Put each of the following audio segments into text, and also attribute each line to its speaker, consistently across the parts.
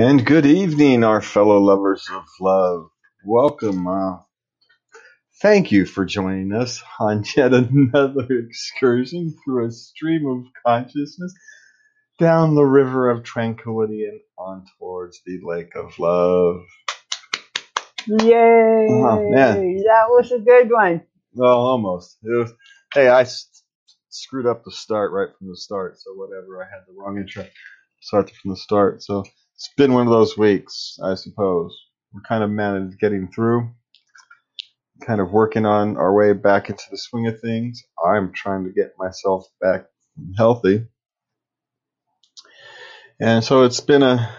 Speaker 1: And good evening, our fellow lovers of love. Welcome. Uh, thank you for joining us on yet another excursion through a stream of consciousness down the river of tranquility and on towards the lake of love. Oh man,
Speaker 2: Yay! That was a good one.
Speaker 1: well, almost. It was, hey, I s- screwed up the start right from the start, so whatever. I had the wrong intro. Started from the start, so it's been one of those weeks, I suppose. We're kind of managed getting through. kind of working on our way back into the swing of things. I'm trying to get myself back healthy. And so it's been a,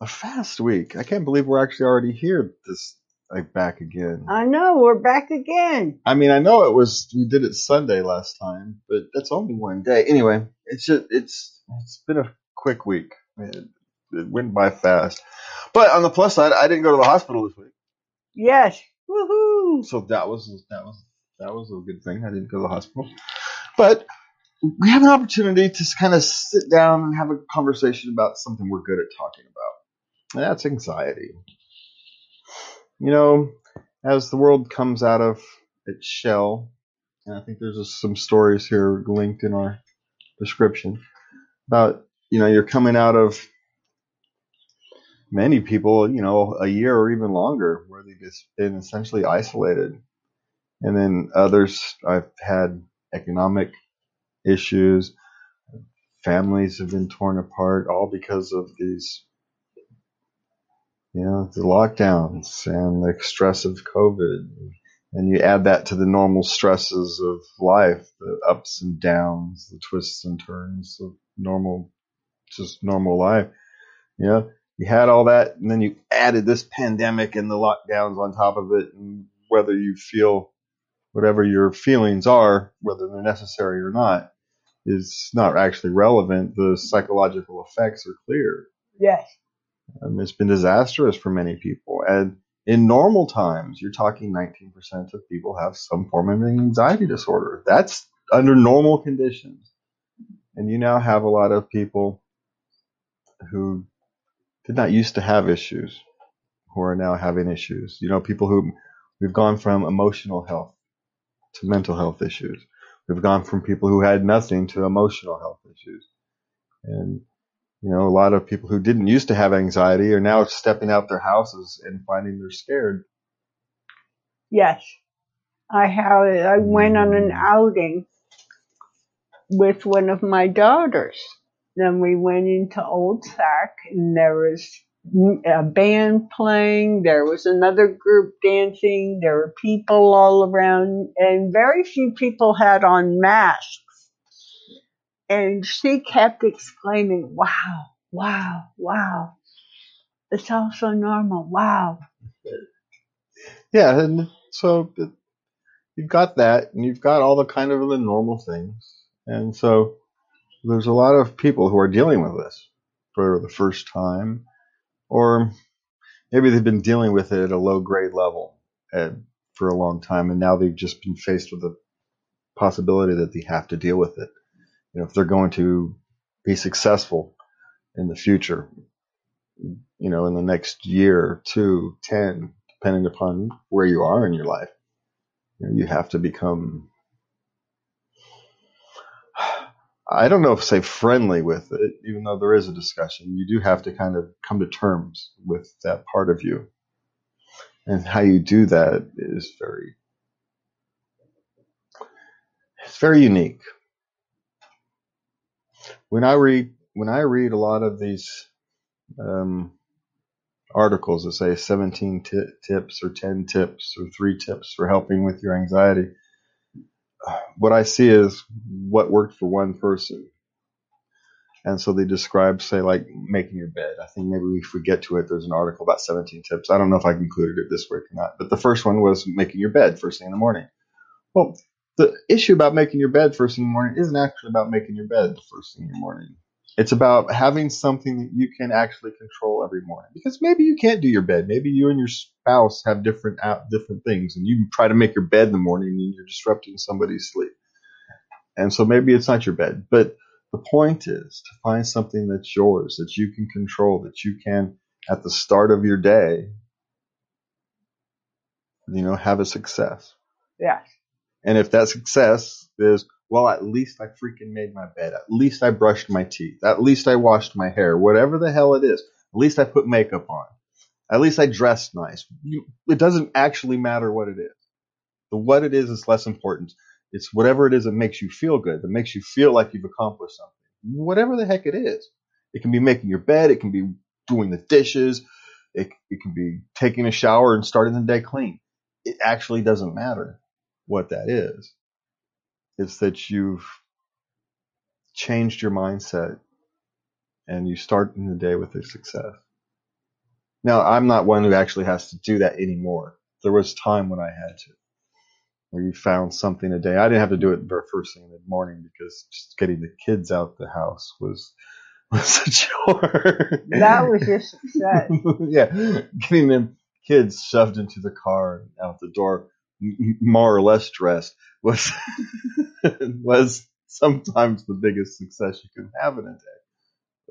Speaker 1: a fast week. I can't believe we're actually already here this like back again.
Speaker 2: I know we're back again.
Speaker 1: I mean, I know it was we did it Sunday last time, but that's only one day. Anyway, it's just it's it's been a quick week. It, it went by fast. But on the plus side, I didn't go to the hospital this week.
Speaker 2: Yes. Woohoo!
Speaker 1: So that was that was that was a good thing. I didn't go to the hospital. But we have an opportunity to kind of sit down and have a conversation about something we're good at talking about. And that's anxiety. You know, as the world comes out of its shell, and I think there's some stories here linked in our description about, you know, you're coming out of many people, you know, a year or even longer where they've just been essentially isolated. And then others, I've had economic issues, families have been torn apart, all because of these, you know, the lockdowns and the stress of COVID. And you add that to the normal stresses of life, the ups and downs, the twists and turns of normal, just normal life. You know, you had all that, and then you added this pandemic and the lockdowns on top of it, and whether you feel whatever your feelings are, whether they're necessary or not, is not actually relevant. The psychological effects are clear.
Speaker 2: Yes.
Speaker 1: Um, it's been disastrous for many people. And in normal times, you're talking 19% of people have some form of anxiety disorder. That's under normal conditions. And you now have a lot of people who did not used to have issues who are now having issues. You know, people who we've gone from emotional health to mental health issues. We've gone from people who had nothing to emotional health issues. And, you know, a lot of people who didn't used to have anxiety are now stepping out their houses and finding they're scared.
Speaker 2: Yes. I have. I went on an outing with one of my daughters. Then we went into Old Sac, and there was a band playing. There was another group dancing. There were people all around, and very few people had on masks. And she kept exclaiming, "Wow, wow, wow! It's all so normal. Wow."
Speaker 1: Yeah. And so you've got that and you've got all the kind of the normal things. And so there's a lot of people who are dealing with this for the first time or maybe they've been dealing with it at a low grade level uh, for a long time, and now they've just been faced with the possibility that they have to deal with it. You know, if they're going to be successful in the future, you know, in the next year, two, ten, depending upon where you are in your life, you, know, you have to become. I don't know if say friendly with it, even though there is a discussion. You do have to kind of come to terms with that part of you. And how you do that is very, it's very unique. When I read, when I read a lot of these um, articles that say 17 ti tips or 10 tips or three tips for helping with your anxiety, what I see is what worked for one person. And so they describe, say, like making your bed. I think maybe if we get to it, there's an article about 17 tips. I don't know if I included it this week or not. But the first one was making your bed first thing in the morning. Well, the issue about making your bed first thing in the morning isn't actually about making your bed the first thing in the morning. It's about having something that you can actually control every morning. Because maybe you can't do your bed. Maybe you and your spouse have different out, different things, and you try to make your bed in the morning and you're disrupting somebody's sleep. And so maybe it's not your bed, but The point is to find something that's yours, that you can control, that you can, at the start of your day, you know, have a success.
Speaker 2: Yes.
Speaker 1: And if that success is, well, at least I freaking made my bed. At least I brushed my teeth. At least I washed my hair. Whatever the hell it is. At least I put makeup on. At least I dressed nice. It doesn't actually matter what it is. The what it is is less important. It's whatever it is that makes you feel good, that makes you feel like you've accomplished something. Whatever the heck it is. It can be making your bed. It can be doing the dishes. It, it can be taking a shower and starting the day clean. It actually doesn't matter what that is. It's that you've changed your mindset and you start in the day with a success. Now, I'm not one who actually has to do that anymore. There was time when I had to, where you found something a day. I didn't have to do it the very first thing in the morning because just getting the kids out the house was was a chore.
Speaker 2: That was your success.
Speaker 1: yeah, getting them kids shoved into the car and out the door, more or less dressed, was was sometimes the biggest success you can have in a day.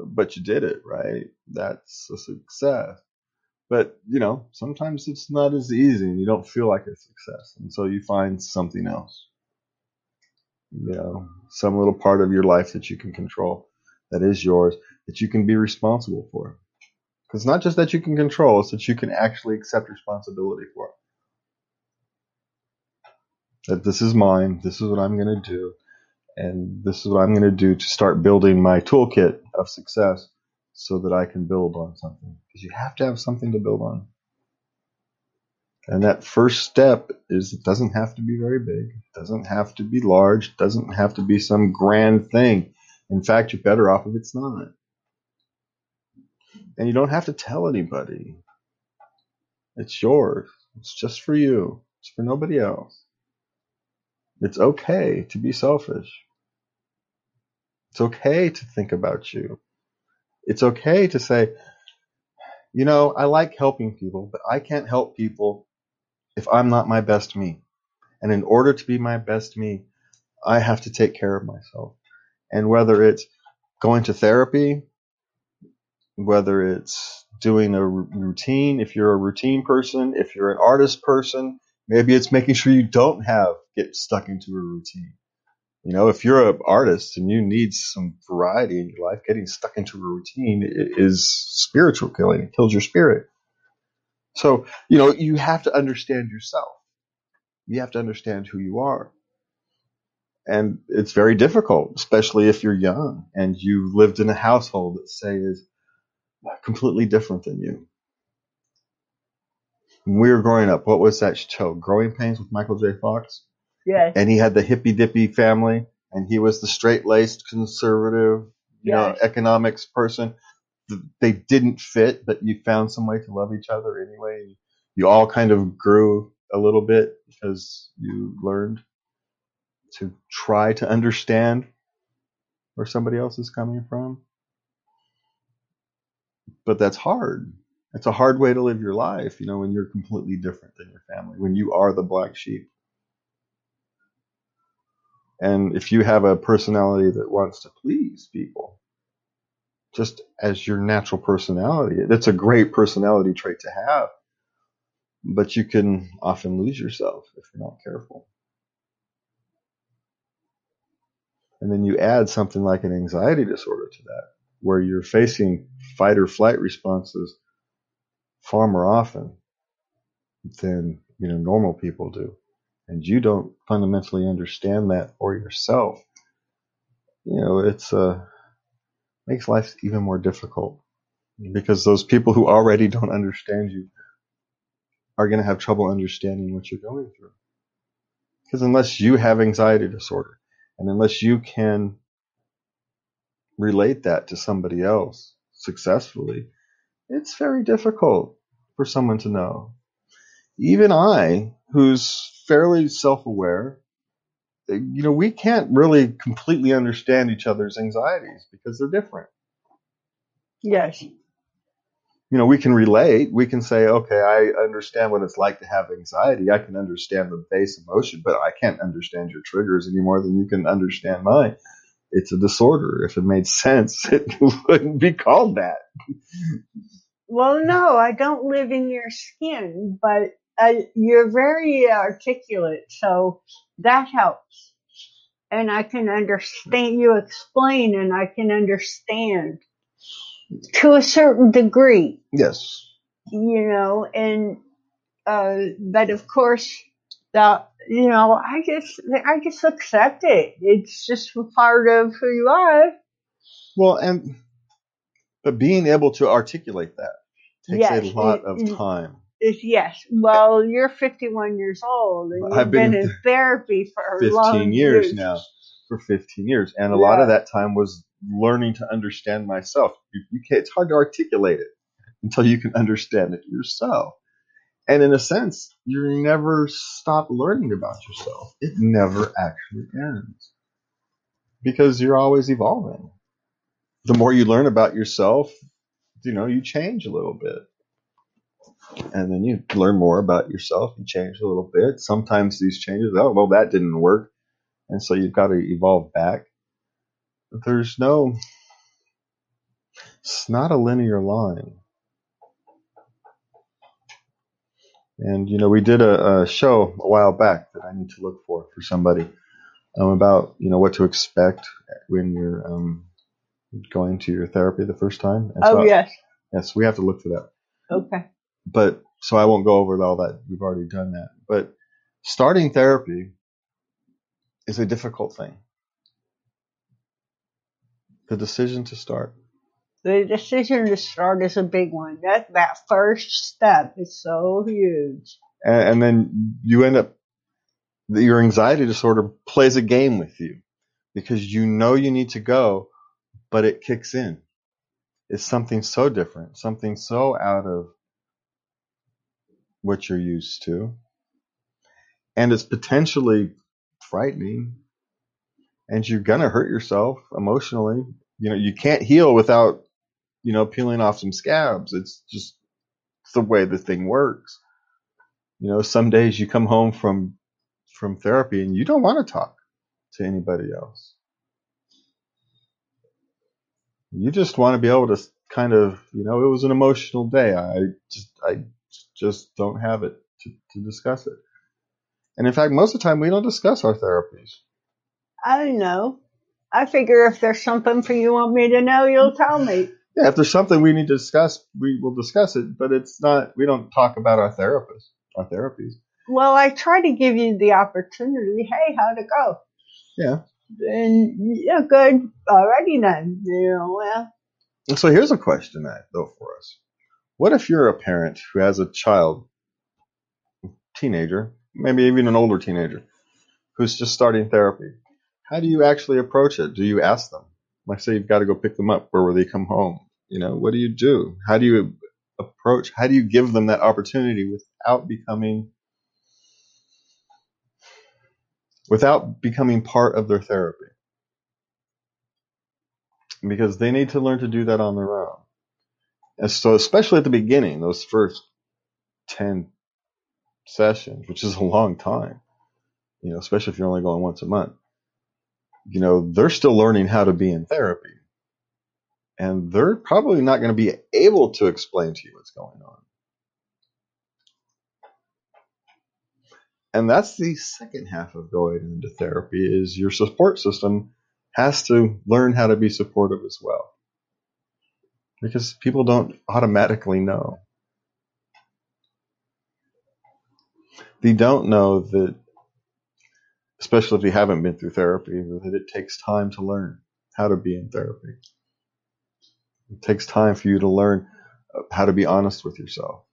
Speaker 1: But you did it, right? That's a success. But you know, sometimes it's not as easy, and you don't feel like a success, and so you find something else. You know, some little part of your life that you can control, that is yours, that you can be responsible for. Because not just that you can control, it's that you can actually accept responsibility for it. That this is mine, this is what I'm going to do, and this is what I'm going to do to start building my toolkit of success so that I can build on something. Because you have to have something to build on. And that first step is it doesn't have to be very big, it doesn't have to be large, it doesn't have to be some grand thing. In fact, you're better off if it's not. And you don't have to tell anybody. It's yours. It's just for you. It's for nobody else. It's okay to be selfish. It's okay to think about you. It's okay to say, you know, I like helping people, but I can't help people if I'm not my best me. And in order to be my best me, I have to take care of myself. And whether it's going to therapy, whether it's doing a routine, if you're a routine person, if you're an artist person, maybe it's making sure you don't have get stuck into a routine. You know, if you're an artist and you need some variety in your life, getting stuck into a routine is spiritual killing. It kills your spirit. So, you know, you have to understand yourself. You have to understand who you are. And it's very difficult, especially if you're young and you lived in a household that say is completely different than you. When we were growing up, what was that show? Growing Pains with Michael J. Fox?
Speaker 2: Yeah.
Speaker 1: And he had the hippy dippy family and he was the straight laced conservative, you know, economics person. They didn't fit, but you found some way to love each other anyway. You all kind of grew a little bit because you learned to try to understand where somebody else is coming from. But that's hard. It's a hard way to live your life, you know, when you're completely different than your family, when you are the black sheep. And if you have a personality that wants to please people, just as your natural personality, it's a great personality trait to have. But you can often lose yourself if you're not careful. And then you add something like an anxiety disorder to that, where you're facing fight or flight responses far more often than you know normal people do, and you don't fundamentally understand that or yourself. You know, it's uh makes life even more difficult because those people who already don't understand you are going to have trouble understanding what you're going through. Because unless you have anxiety disorder and unless you can relate that to somebody else successfully, it's very difficult for someone to know. Even I, who's fairly self aware, you know, we can't really completely understand each other's anxieties because they're different.
Speaker 2: Yes.
Speaker 1: you know, we can relate. We can say, okay, I understand what it's like to have anxiety. I can understand the base emotion, but I can't understand your triggers any more than you can understand mine. it's a disorder. If it made sense, it wouldn't be called that.
Speaker 2: Well, no, I don't live in your skin, but uh, you're very articulate, so that helps. And I can understand you explain, and I can understand to a certain degree,
Speaker 1: Yes.
Speaker 2: you know. And uh, but of course, that you know, I just I just accept it. It's just a part of who you are.
Speaker 1: Well, and but being able to articulate that takes
Speaker 2: Yes,
Speaker 1: a lot
Speaker 2: it-
Speaker 1: of time.
Speaker 2: Yes. Well, you're 51 years old, and you've
Speaker 1: I've
Speaker 2: been,
Speaker 1: been
Speaker 2: in therapy for
Speaker 1: 15
Speaker 2: long
Speaker 1: years now. For 15 years, and a lot of that time was learning to understand myself. You, you can't. It's hard to articulate it until you can understand it yourself. And in a sense, you never stop learning about yourself. It never actually ends because you're always evolving. The more you learn about yourself, you know, you change a little bit. And then you learn more about yourself, you change a little bit. Sometimes these changes, oh, well, that didn't work. And so you've got to evolve back. But there's no, it's not a linear line. And, you know, we did a, a show a while back that I need to look for for somebody um, about, you know, what to expect when you're um, going to your therapy the first time. And
Speaker 2: Oh
Speaker 1: so,
Speaker 2: yes.
Speaker 1: Yes, we have to look for that.
Speaker 2: Okay.
Speaker 1: But so I won't go over all that. We've already done that. But starting therapy is a difficult thing. The decision to start.
Speaker 2: The decision to start is a big one. That that first step is so huge.
Speaker 1: And, and then you end up, your anxiety disorder plays a game with you because you know you need to go, but it kicks in. It's something so different, something so out of what you're used to. And it's potentially frightening. And you're going to hurt yourself emotionally. You know, you can't heal without, you know, peeling off some scabs. It's just the way the thing works. You know, some days you come home from from therapy and you don't want to talk to anybody else. You just want to be able to kind of, you know, it was an emotional day. I just I just don't have it to, to discuss it. And in fact, most of the time we don't discuss our therapies.
Speaker 2: I don't know. I figure if there's something for you want me to know, you'll tell me.
Speaker 1: Yeah, if there's something we need to discuss, we will discuss it, but it's not we don't talk about our therapists, our therapies.
Speaker 2: Well, I try to give you the opportunity. Hey, how'd it go?
Speaker 1: Yeah.
Speaker 2: And yeah, good. already then. You know,
Speaker 1: And so here's a question that though for us. What if you're a parent who has a child, teenager, maybe even an older teenager, who's just starting therapy? How do you actually approach it? Do you ask them? Like say you've got to go pick them up, where will they come home? You know, what do you do? How do you approach how do you give them that opportunity without becoming without becoming part of their therapy? Because they need to learn to do that on their own. And so, especially at the beginning, those first 10 sessions, which is a long time, you know, especially if you're only going once a month, you know, they're still learning how to be in therapy. And they're probably not going to be able to explain to you what's going on. And that's the second half of going into therapy is your support system has to learn how to be supportive as well because people don't automatically know. They don't know that, especially if you haven't been through therapy, that it takes time to learn how to be in therapy. It takes time for you to learn uh, how to be honest with yourself.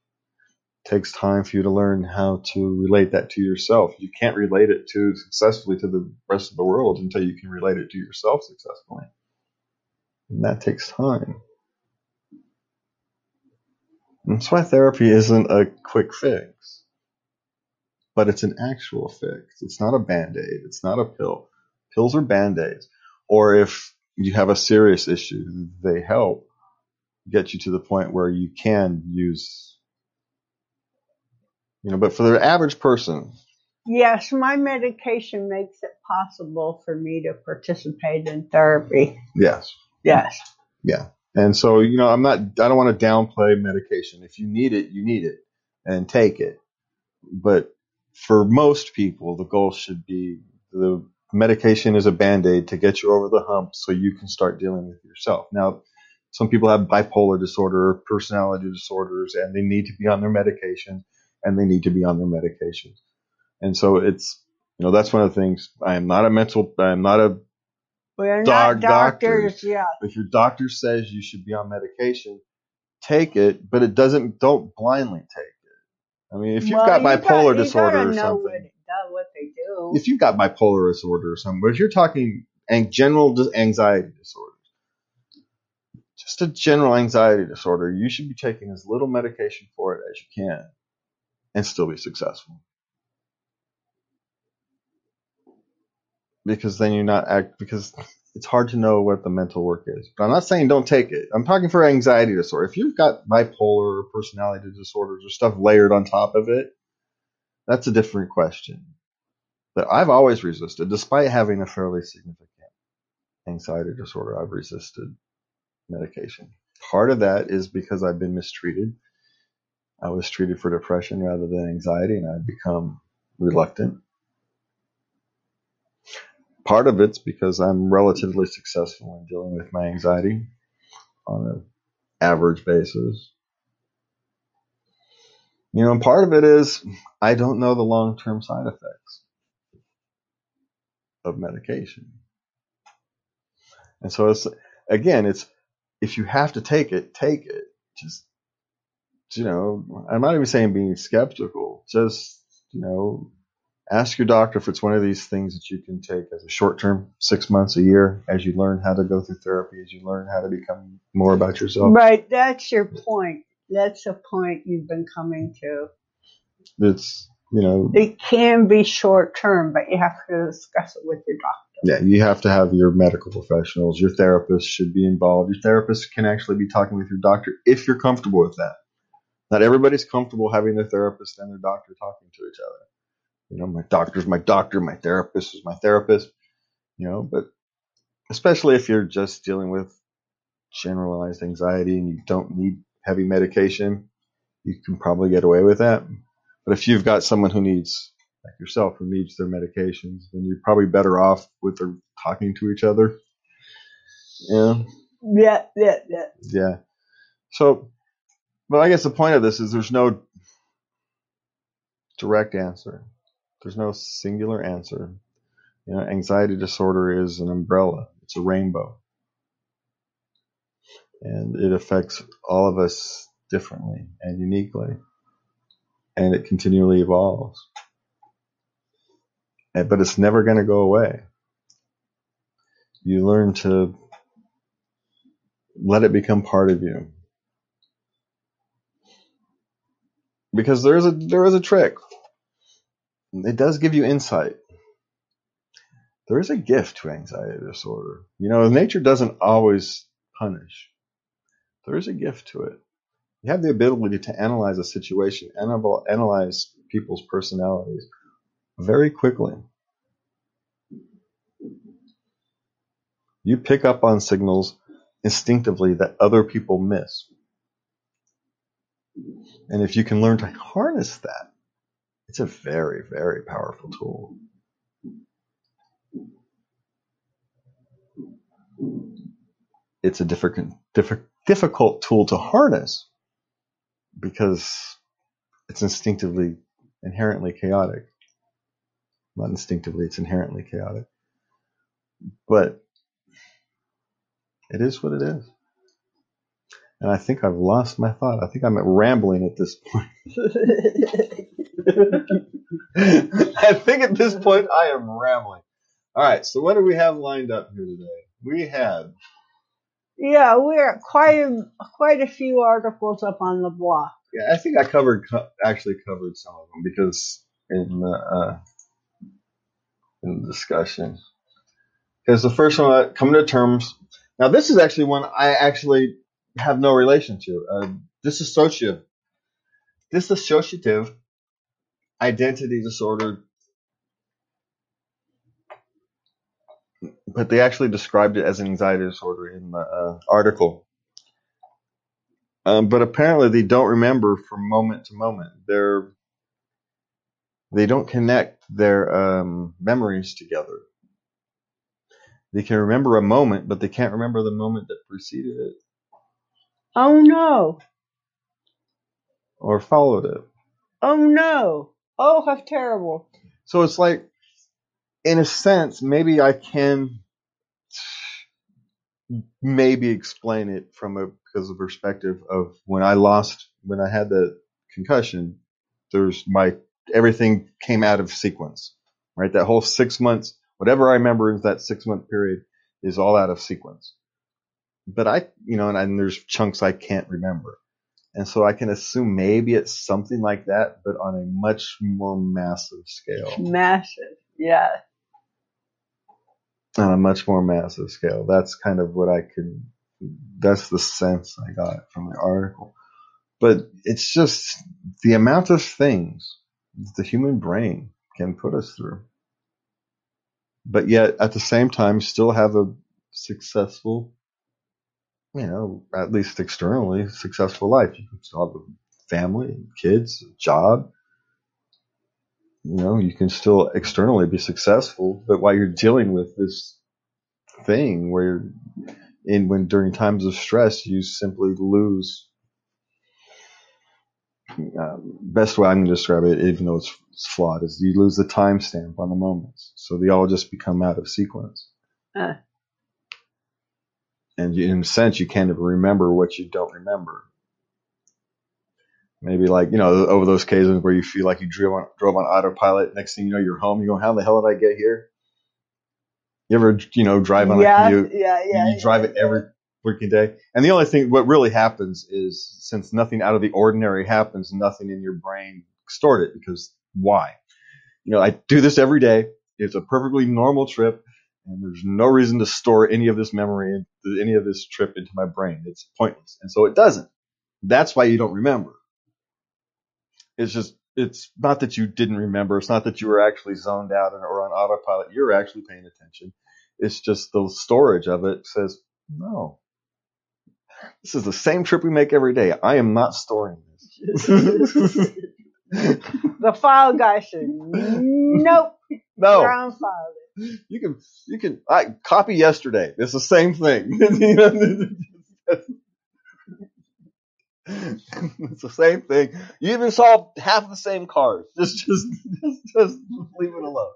Speaker 1: Takes time for you to learn how to relate that to yourself. You can't relate it to successfully to the rest of the world until you can relate it to yourself successfully. And that takes time. That's why therapy isn't a quick fix, but it's an actual fix. It's not a band aid. It's not a pill. Pills are band aids. Or if you have a serious issue, they help get you to the point where you can use, you know, but for the average person,
Speaker 2: Yes, my medication makes it possible for me to participate in therapy.
Speaker 1: Yes.
Speaker 2: Yes.
Speaker 1: Yeah. And so, you know, I'm not, I don't want to downplay medication. If you need it, you need it and take it. But for most people, the goal should be the medication is a band aid to get you over the hump so you can start dealing with yourself. Now, some people have bipolar disorder or personality disorders and they need to be on their medication and they need to be on their medications. And so it's, you know, that's one of the things. I am not a mental, I am not a,
Speaker 2: We're
Speaker 1: Dog
Speaker 2: not doctors.
Speaker 1: doctors.
Speaker 2: Yeah.
Speaker 1: if your doctor says you should be on medication, take it, but it doesn't, don't blindly take it. I mean, if you've
Speaker 2: Well,
Speaker 1: got bipolar
Speaker 2: you
Speaker 1: disorder or something,
Speaker 2: what what they do.
Speaker 1: if you've got bipolar disorder or something, but if you're talking an- general anxiety disorders, just a general anxiety disorder, you should be taking as little medication for it as you can and still be successful. Because then you're not act because it's hard to know what the mental work is. But I'm not saying don't take it. I'm talking for anxiety disorder. If you've got bipolar or personality disorders or stuff layered on top of it, that's a different question. But I've always resisted, despite having a fairly significant anxiety disorder, I've resisted medication. Part of that is because I've been mistreated. I was treated for depression rather than anxiety, and I've become reluctant. Part of it's because I'm relatively successful in dealing with my anxiety on an average basis. You know, and part of it is I don't know the long term side effects of medication. And so it's again, it's if you have to take it, take it. Just you know, I'm not even saying being skeptical. Just you know, ask your doctor if it's one of these things that you can take as a short term, six months, a year, as you learn how to go through therapy, as you learn how to become more about yourself.
Speaker 2: Right. That's your point. That's the point you've been coming to.
Speaker 1: It's you know,
Speaker 2: It can be short term, but you have to discuss it with your doctor.
Speaker 1: yeah, you have to have your medical professionals. Your therapist should be involved. Your therapist can actually be talking with your doctor if you're comfortable with that. Not everybody's comfortable having their therapist and their doctor talking to each other. You know, my doctor's my doctor, my therapist is my therapist. You know, but especially if you're just dealing with generalized anxiety and you don't need heavy medication, you can probably get away with that. But if you've got someone who needs, like yourself, who needs their medications, then you're probably better off with their talking to each other. Yeah,
Speaker 2: Yeah, yeah, yeah.
Speaker 1: yeah. So, but I guess the point of this is there's no direct answer. There's no singular answer. You know, anxiety disorder is an umbrella. It's a rainbow. And it affects all of us differently and uniquely. And it continually evolves. And- But it's never going to go away. You learn to let it become part of you. Because there is a there is a trick. It does give you insight. There is a gift to anxiety disorder. You know, nature doesn't always punish. There is a gift to it. You have the ability to analyze a situation, analyze people's personalities very quickly. You pick up on signals instinctively that other people miss. And if you can learn to harness that, it's a very, very powerful tool. It's a difficult, diffi- difficult tool to harness because it's instinctively, inherently chaotic. Not instinctively, it's inherently chaotic. But it is what it is. And I think I've lost my thought. I think I'm rambling at this point. I think at this point I am rambling. All right, so what do we have lined up here today? We have
Speaker 2: yeah, we're quite a, quite a few articles up on the block.
Speaker 1: yeah, I think I covered actually covered some of them because in the uh, in the discussion. Because the first one, uh, coming to terms. Now this is actually one I actually have no relation to. Uh, disassociative, identity disorder. But they actually described it as an anxiety disorder in the uh, article. Um, but apparently, they don't remember from moment to moment. They're they don't connect their um, memories together. They can remember a moment, but they can't remember the moment that preceded it.
Speaker 2: Oh no.
Speaker 1: or followed it.
Speaker 2: Oh no. Oh, how terrible.
Speaker 1: So it's like, in a sense, maybe I can maybe explain it from a because of perspective of when I lost when I had the concussion. There's my everything came out of sequence, right? That whole six months, whatever I remember in that six month period, is all out of sequence. But I, you know, and, and there's chunks I can't remember. And so I can assume maybe it's something like that, but on a much more massive scale.
Speaker 2: Massive. Yeah.
Speaker 1: On a much more massive scale. That's kind of what I can, that's the sense I got from the article. But it's just the amount of things that the human brain can put us through. But yet at the same time still have a successful, you know, at least externally successful life. You can still have a family, kids, a job. You know, you can still externally be successful, but while you're dealing with this thing where in when during times of stress you simply lose um, best way going to describe it, even though it's, it's flawed, is you lose the timestamp on the moments. So they all just become out of sequence.
Speaker 2: Uh,
Speaker 1: And in a sense, you can't even remember what you don't remember. Maybe like, you know, over those occasions where you feel like you drove on, drove on autopilot. Next thing you know, you're home. You go, how the hell did I get here? You ever, you know, drive on
Speaker 2: yeah,
Speaker 1: a commute?
Speaker 2: yeah, yeah.
Speaker 1: you drive it every freaking day. And the only thing, what really happens is since nothing out of the ordinary happens, nothing in your brain stored it because why? You know, I do this every day. It's a perfectly normal trip and there's no reason to store any of this memory, any of this trip into my brain. It's pointless. And so it doesn't. That's why you don't remember. It's just, it's not that you didn't remember. It's not that you were actually zoned out or on autopilot. You're actually paying attention. It's just the storage of it says, no, this is the same trip we make every day. I am not storing this.
Speaker 2: The file guy said, nope,
Speaker 1: no,
Speaker 2: file.
Speaker 1: you can, you can, I copy yesterday. It's the same thing. it's the same thing. You even saw half the same cars. Just, just, just, just leave it alone.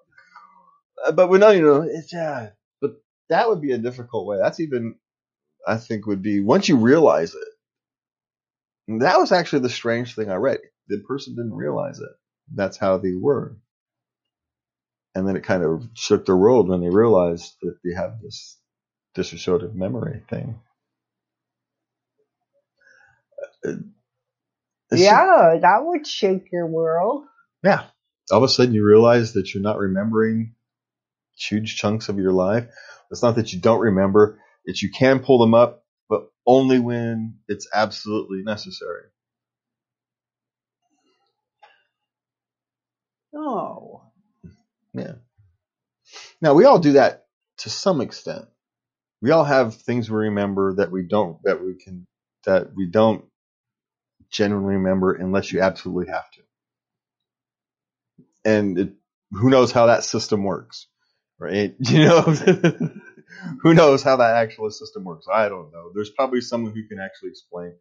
Speaker 1: Uh, But we know, you know, it's, yeah, but that would be a difficult way. That's even, I think would be, once you realize it, that was actually the strange thing I read. The person didn't realize it. That's how they were. And then it kind of shook their world when they realized that they have this dissociative memory thing. Uh, It's just-
Speaker 2: Yeah, that would shake your world.
Speaker 1: yeah. All of a sudden you realize that you're not remembering huge chunks of your life. It's not that you don't remember, it's you can pull them up, but only when it's absolutely necessary.
Speaker 2: Oh.
Speaker 1: Yeah. Now we all do that to some extent. We all have things we remember that we don't that we can that we don't genuinely remember unless you absolutely have to. And it, who knows how that system works, right? You know, who knows how that actual system works? I don't know. There's probably someone who can actually explain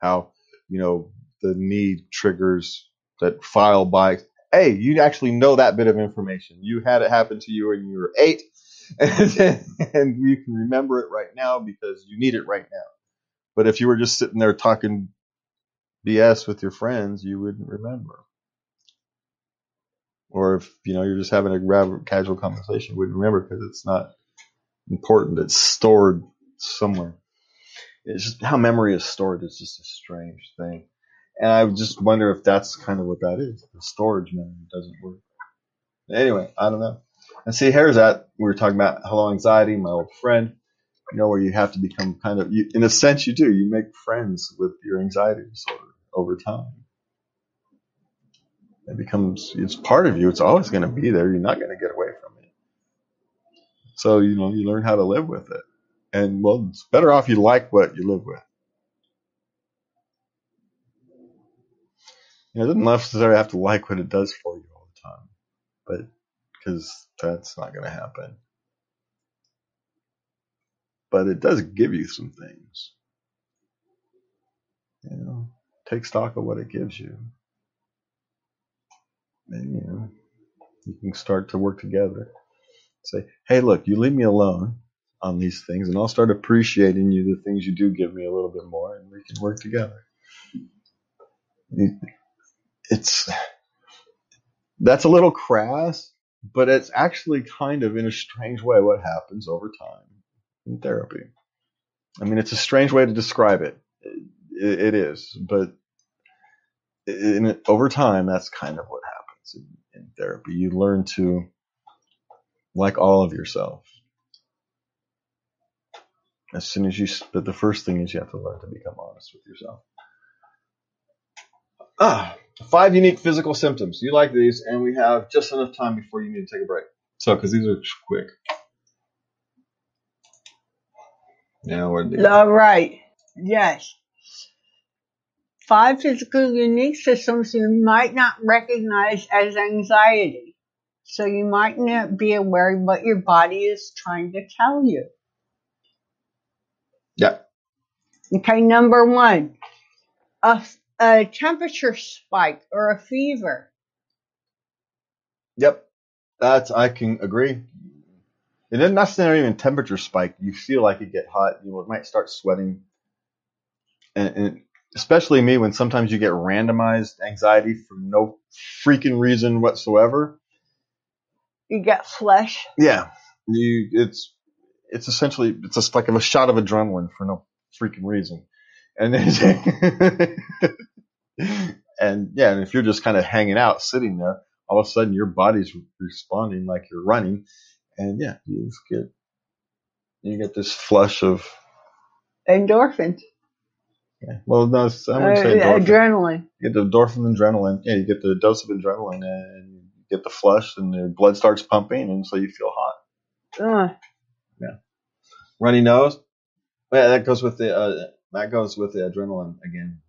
Speaker 1: how, you know, the need triggers that file by hey, you actually know that bit of information. You had it happen to you when you were eight, and, and you can remember it right now because you need it right now. But if you were just sitting there talking BS with your friends, you wouldn't remember. Or if you know you're just having a casual conversation, you wouldn't remember because it's not important. It's stored somewhere. It's just how memory is stored is just a strange thing. And I just wonder if that's kind of what that is. The storage memory doesn't work. Anyway, I don't know. And see, here's that. We were talking about hello anxiety, my old friend. You know, where you have to become kind of, you, in a sense, you do. You make friends with your anxiety disorder over time. It becomes, it's part of you. It's always going to be there. You're not going to get away from it. So, you know, you learn how to live with it. And well, it's better off you like what you live with. You know, it doesn't necessarily have to like what it does for you all the time, but because that's not going to happen. But it does give you some things. You know, take stock of what it gives you. And, you know, you can start to work together. Say, hey, look, you leave me alone on these things, and I'll start appreciating you the things you do give me a little bit more, and we can work together. It's that's a little crass, but it's actually kind of in a strange way what happens over time in therapy. I mean, it's a strange way to describe it. it, it is, but in, over time, that's kind of what happens in, in therapy. You learn to like all of yourself. As soon as you, but the first thing is you have to learn to become honest with yourself. Ah, five unique physical symptoms. You like these, and we have just enough time before you need to take a break. So, because these are quick. Now, where did they
Speaker 2: All right. Yes. Five physical unique systems you might not recognize as anxiety. So you might not be aware of what your body is trying to tell you.
Speaker 1: Yeah.
Speaker 2: Okay, number one, a, a temperature spike or a fever.
Speaker 1: Yep. That's I can agree. It isn't necessarily even temperature spike. You feel like you get hot. You might start sweating, and, and especially me when sometimes you get randomized anxiety for no freaking reason whatsoever.
Speaker 2: You get flesh.
Speaker 1: Yeah, you it's it's essentially it's just like a shot of adrenaline for no freaking reason, and then, and yeah, and if you're just kind of hanging out, sitting there, all of a sudden your body's responding like you're running, and yeah, you get you get this flush of
Speaker 2: Endorphins.
Speaker 1: yeah, well, no, I
Speaker 2: Uh,
Speaker 1: wouldn't say endorphin.
Speaker 2: adrenaline.
Speaker 1: You get the endorphin, adrenaline. Yeah, you get the dose of adrenaline, and you get the flush, and the blood starts pumping, and so you feel hot.
Speaker 2: Uh,
Speaker 1: Runny nose. Yeah, that goes with the uh, that goes with the adrenaline again.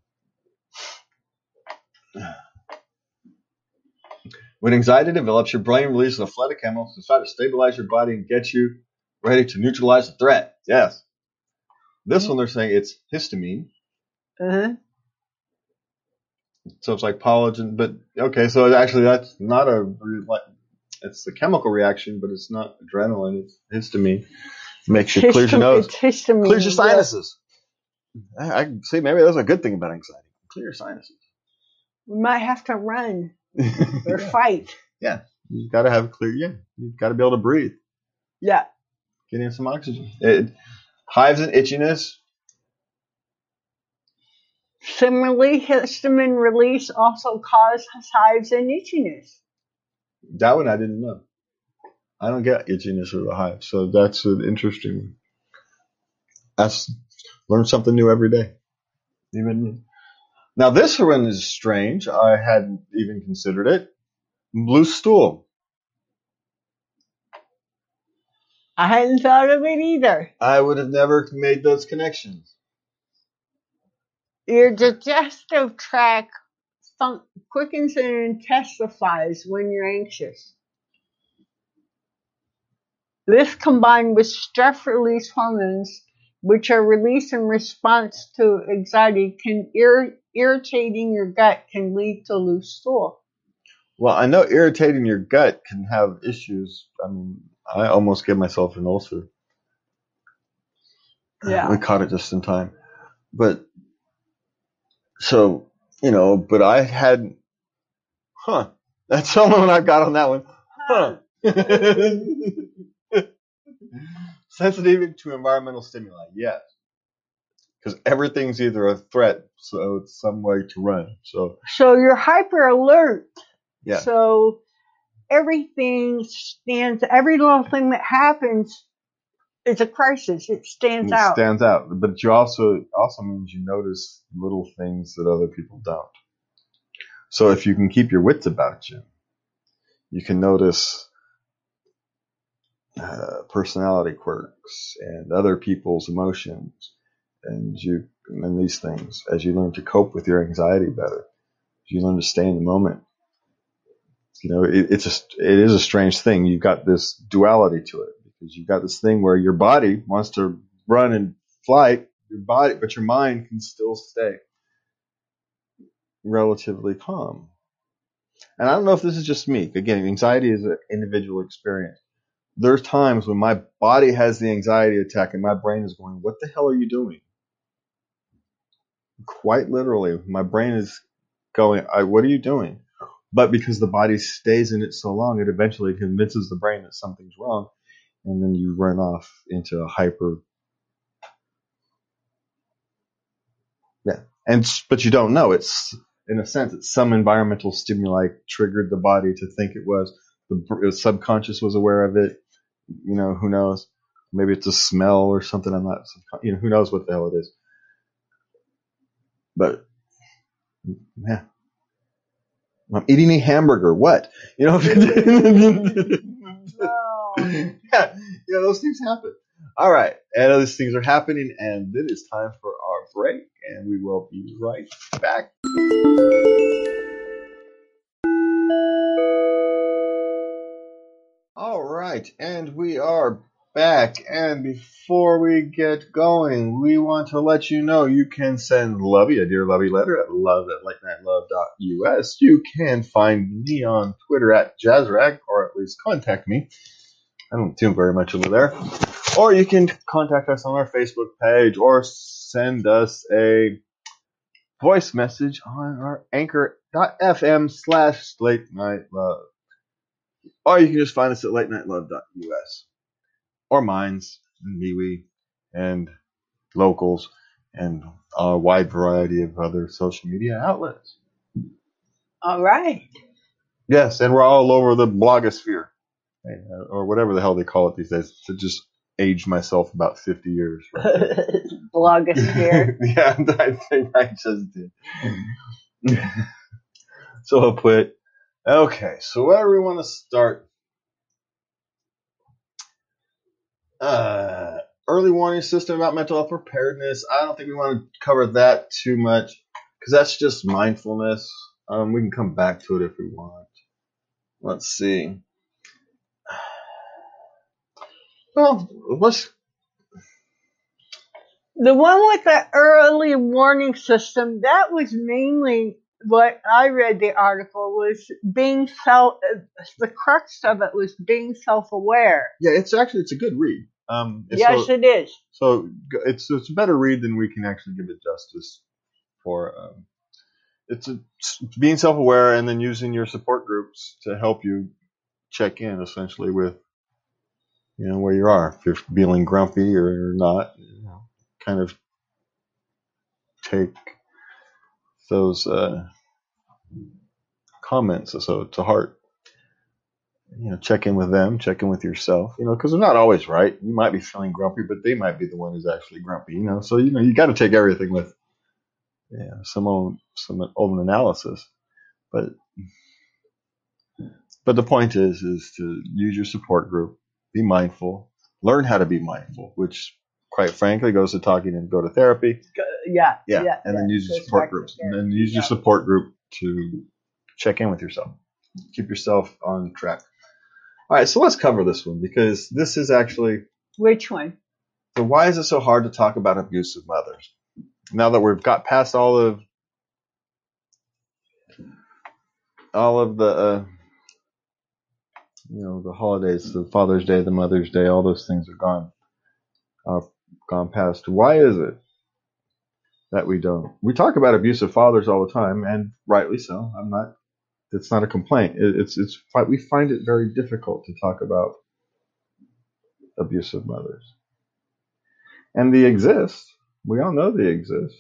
Speaker 1: When anxiety develops, your brain releases a flood of chemicals to try to stabilize your body and get you ready to neutralize the threat. Yes. This one they're saying it's histamine,
Speaker 2: uh-huh.
Speaker 1: so it's like collagen. But okay, so actually that's not a it's the chemical reaction, but it's not adrenaline. It's histamine. Makes you clears your nose. Clears your sinuses. I, I see maybe that's a good thing about anxiety. Clear sinuses.
Speaker 2: We might have to run or fight.
Speaker 1: Yeah, you've got to have clear. Yeah, you've got to be able to breathe.
Speaker 2: Yeah.
Speaker 1: Get in some oxygen. It, hives and itchiness.
Speaker 2: Similarly, histamine release also causes hives and itchiness.
Speaker 1: That one I didn't know. I don't get itchiness or the hive, so that's an interesting one. That's learn something new every day. Even. Now this one is strange. I hadn't even considered it. Loose stool.
Speaker 2: I hadn't thought of it either.
Speaker 1: I would have never made those connections.
Speaker 2: Your digestive tract fun- quickens and intensifies when you're anxious. This combined with stress release hormones, which are released in response to anxiety, can ir- irritating your gut can lead to loose stool.
Speaker 1: Well, I know irritating your gut can have issues. I mean, I almost gave myself an ulcer.
Speaker 2: Yeah.
Speaker 1: We caught it just in time. But, so, you know, but I had, huh. That's the only one I've got on that one. Huh. Sensitive to environmental stimuli, yes. Because everything's either a threat, so it's some way to run. So,
Speaker 2: So you're hyper alert.
Speaker 1: yeah.
Speaker 2: So everything stands, every little thing that happens is a crisis. It stands
Speaker 1: it
Speaker 2: out.
Speaker 1: stands out. But you also also means you notice little things that other people don't. So if you can keep your wits about you, you can notice uh, personality quirks and other people's emotions, and you and these things as you learn to cope with your anxiety better, as you learn to stay in the moment. You know, it, it's a it is a strange thing. You've got this duality to it because you've got this thing where your body wants to run and flight, your body, but your mind can still stay relatively calm. And I don't know if this is just me. Again, anxiety is an individual experience. There's times when my body has the anxiety attack and my brain is going, What the hell are you doing? Quite literally, my brain is going, What are you doing? But because the body stays in it so long, it eventually convinces the brain that something's wrong. And then you run off into a hyper. Yeah. And, but you don't know. It's, in a sense, it's some environmental stimuli triggered the body to think it was. The uh, subconscious was aware of it. You know, who knows? Maybe it's a smell or something. I'm not, you know, who knows what the hell it is. But, yeah. I'm eating a hamburger. What? You know,
Speaker 2: Oh,
Speaker 1: yeah, yeah, those things happen. All right, and those things are happening, and it is time for our break, and we will be right back. Right, and we are back. And before we get going, we want to let you know you can send Lovey a dear Lovey letter at love at latenightLove.us. You can find me on Twitter at Jazzrag, or at least contact me. I don't do very much over there. Or you can contact us on our Facebook page or send us a voice message on our anchor.fm slash late night love. Or you can just find us at late night love.us or Minds and MeWe and Locals and a wide variety of other social media outlets.
Speaker 2: all right.
Speaker 1: Yes, and we're all over the blogosphere, uh, or whatever the hell they call it these days. To just age myself about fifty years. Right?
Speaker 2: Blogosphere.
Speaker 1: yeah, I think I just did. so I'll put. Okay, so where we want to start? Uh, early warning system about mental health preparedness. I don't think we want to cover that too much because that's just mindfulness. Um, we can come back to it if we want. Let's see. Well, let's.
Speaker 2: The one with the early warning system, that was mainly what I read the article was being self, the crux of it was being self-aware.
Speaker 1: Yeah, it's actually it's a good read. Um,
Speaker 2: Yes,
Speaker 1: so,
Speaker 2: it is.
Speaker 1: so it's it's a better read than we can actually give it justice for. Um, it's a, it's being self-aware and then using your support groups to help you check in essentially with you know where you are if you're feeling grumpy or not you know, kind of take those uh, comments so to heart. You know check in with them check in with yourself you know because they're not always right. You might be feeling grumpy but they might be the one who's actually grumpy you know? So you know you got to take everything with yeah, some own some own analysis. But but the point is is to use your support group. Be mindful. Learn how to be mindful which quite frankly goes to talking and go to therapy.
Speaker 2: Yeah,
Speaker 1: yeah,
Speaker 2: yeah.
Speaker 1: and then use your support groups. and then use your
Speaker 2: yeah.
Speaker 1: support group to check in with yourself. Keep yourself on track. All right so let's cover this one because this is actually
Speaker 2: Which one?
Speaker 1: so why is it so hard to talk about abusive mothers? Now that we've got past all of all of the uh, you know the holidays the father's day the mother's day all those things are gone. Uh, gone past. Why is it that we don't? We talk about abusive fathers all the time and rightly so. I'm not it's not a complaint. It's it's we find it very difficult to talk about abusive mothers. And they exist. We all know they exist.